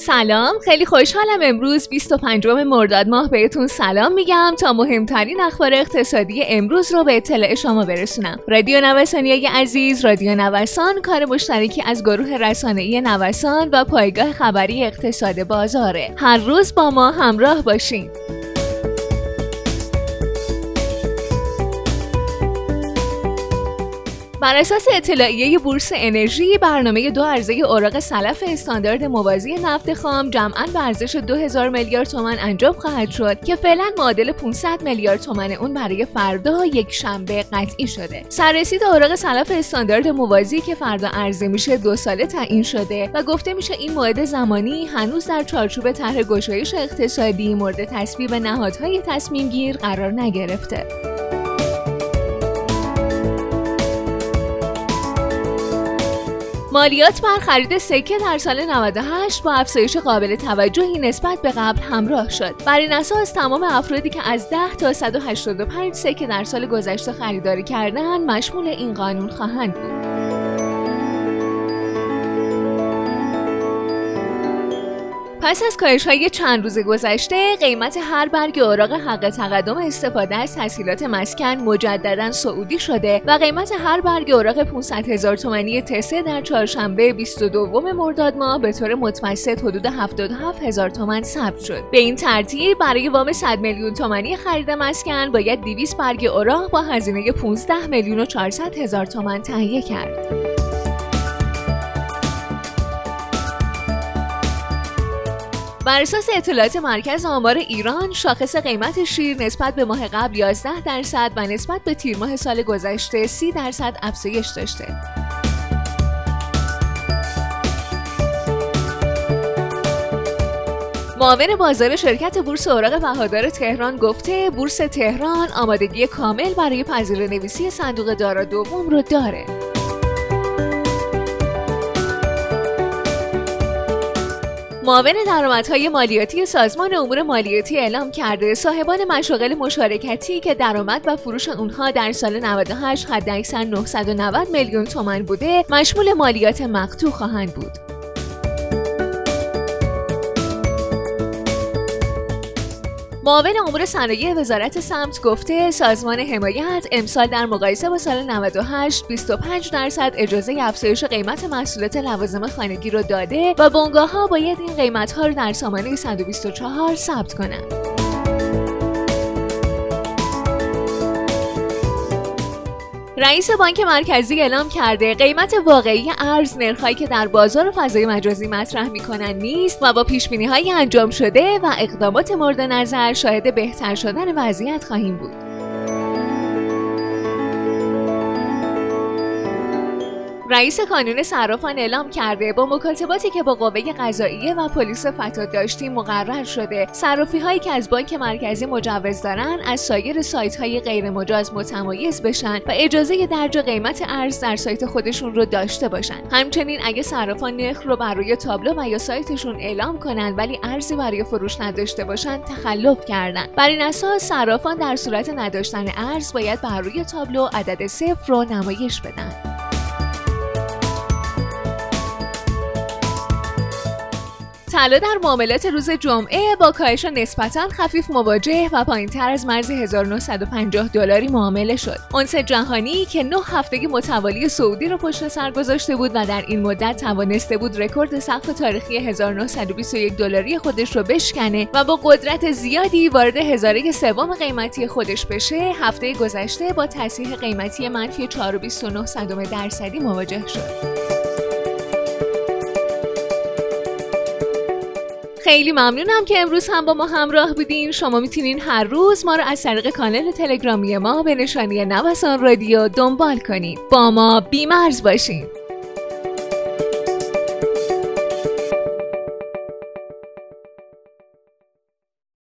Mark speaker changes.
Speaker 1: سلام خیلی خوشحالم امروز 25 مرداد ماه بهتون سلام میگم تا مهمترین اخبار اقتصادی امروز رو به اطلاع شما برسونم. رادیو نوسانی عزیز رادیو نوسان کار مشترکی از گروه رسانه‌ای نوسان و پایگاه خبری اقتصاد بازاره. هر روز با ما همراه باشین. بر اساس اطلاعیه بورس انرژی برنامه دو عرضه اوراق سلف استاندارد موازی نفت خام جمعا به ارزش 2000 میلیارد تومان انجام خواهد شد که فعلا معادل 500 میلیارد تومان اون برای فردا یک شنبه قطعی شده. سررسید اوراق سلف استاندارد موازی که فردا عرضه میشه دو ساله تعیین شده و گفته میشه این موعد زمانی هنوز در چارچوب طرح گشایش اقتصادی مورد تصویب نهادهای تصمیم گیر قرار نگرفته. مالیات بر خرید سکه در سال 98 با افزایش قابل توجهی نسبت به قبل همراه شد. بر این اساس تمام افرادی که از 10 تا 185 سکه در سال گذشته خریداری کردند مشمول این قانون خواهند بود. پس از کاهش های چند روز گذشته قیمت هر برگ اوراق حق تقدم استفاده از تسهیلات مسکن مجددا سعودی شده و قیمت هر برگ اوراق 500 هزار تومانی تسه در چهارشنبه 22 مرداد ماه به طور متوسط حدود 77 هزار تومن ثبت شد. به این ترتیب برای وام 100 میلیون تومانی خرید مسکن باید 200 برگ اوراق با هزینه 15 میلیون و 400 هزار تومن تهیه کرد. بر اساس اطلاعات مرکز آمار ایران شاخص قیمت شیر نسبت به ماه قبل 11 درصد و نسبت به تیر ماه سال گذشته 30 درصد افزایش داشته. معاون بازار شرکت بورس اوراق بهادار تهران گفته بورس تهران آمادگی کامل برای پذیر نویسی صندوق دارا دوم رو داره. معاون درآمدهای مالیاتی سازمان امور مالیاتی اعلام کرده صاحبان مشاغل مشارکتی که درآمد و فروش اونها در سال 98 حداکثر 990 میلیون تومان بوده مشمول مالیات مقطوع خواهند بود. معاون امور صنایع وزارت سمت گفته سازمان حمایت امسال در مقایسه با سال 98 25 درصد اجازه افزایش قیمت محصولات لوازم خانگی رو داده و بنگاه ها باید این قیمت ها رو در سامانه 124 ثبت کنند. رئیس بانک مرکزی اعلام کرده قیمت واقعی ارز نرخهایی که در بازار فضای مجازی مطرح می‌کنن نیست و با پیش های انجام شده و اقدامات مورد نظر شاهد بهتر شدن وضعیت خواهیم بود. رئیس کانون صرافان اعلام کرده با مکاتباتی که با قوه قضاییه و پلیس فتاد داشتیم مقرر شده. صرافی هایی که از بانک مرکزی مجوز دارن از سایر سایت های غیر مجاز متمایز بشن و اجازه درج قیمت ارز در سایت خودشون رو داشته باشن. همچنین اگه صرافان نرخ رو بر روی تابلو و یا سایتشون اعلام کنند ولی ارزی برای فروش نداشته باشن تخلف کردن. بر این اساس صرافان در صورت نداشتن ارز باید بر روی تابلو عدد صفر رو نمایش بدن. طلا در معاملات روز جمعه با کاهش نسبتا خفیف مواجه و پایینتر از مرز 1950 دلاری معامله شد. اونس جهانی که نه هفته متوالی سعودی رو پشت سر گذاشته بود و در این مدت توانسته بود رکورد سقف تاریخی 1921 دلاری خودش رو بشکنه و با قدرت زیادی وارد هزاره سوم قیمتی خودش بشه، هفته گذشته با تصحیح قیمتی منفی 4.29 درصدی مواجه شد. خیلی ممنونم که امروز هم با ما همراه بودین. شما می‌تونین هر روز ما رو از طریق کانال تلگرامی ما به نشانی نوسان رادیو دنبال کنید با ما بیمرز باشین.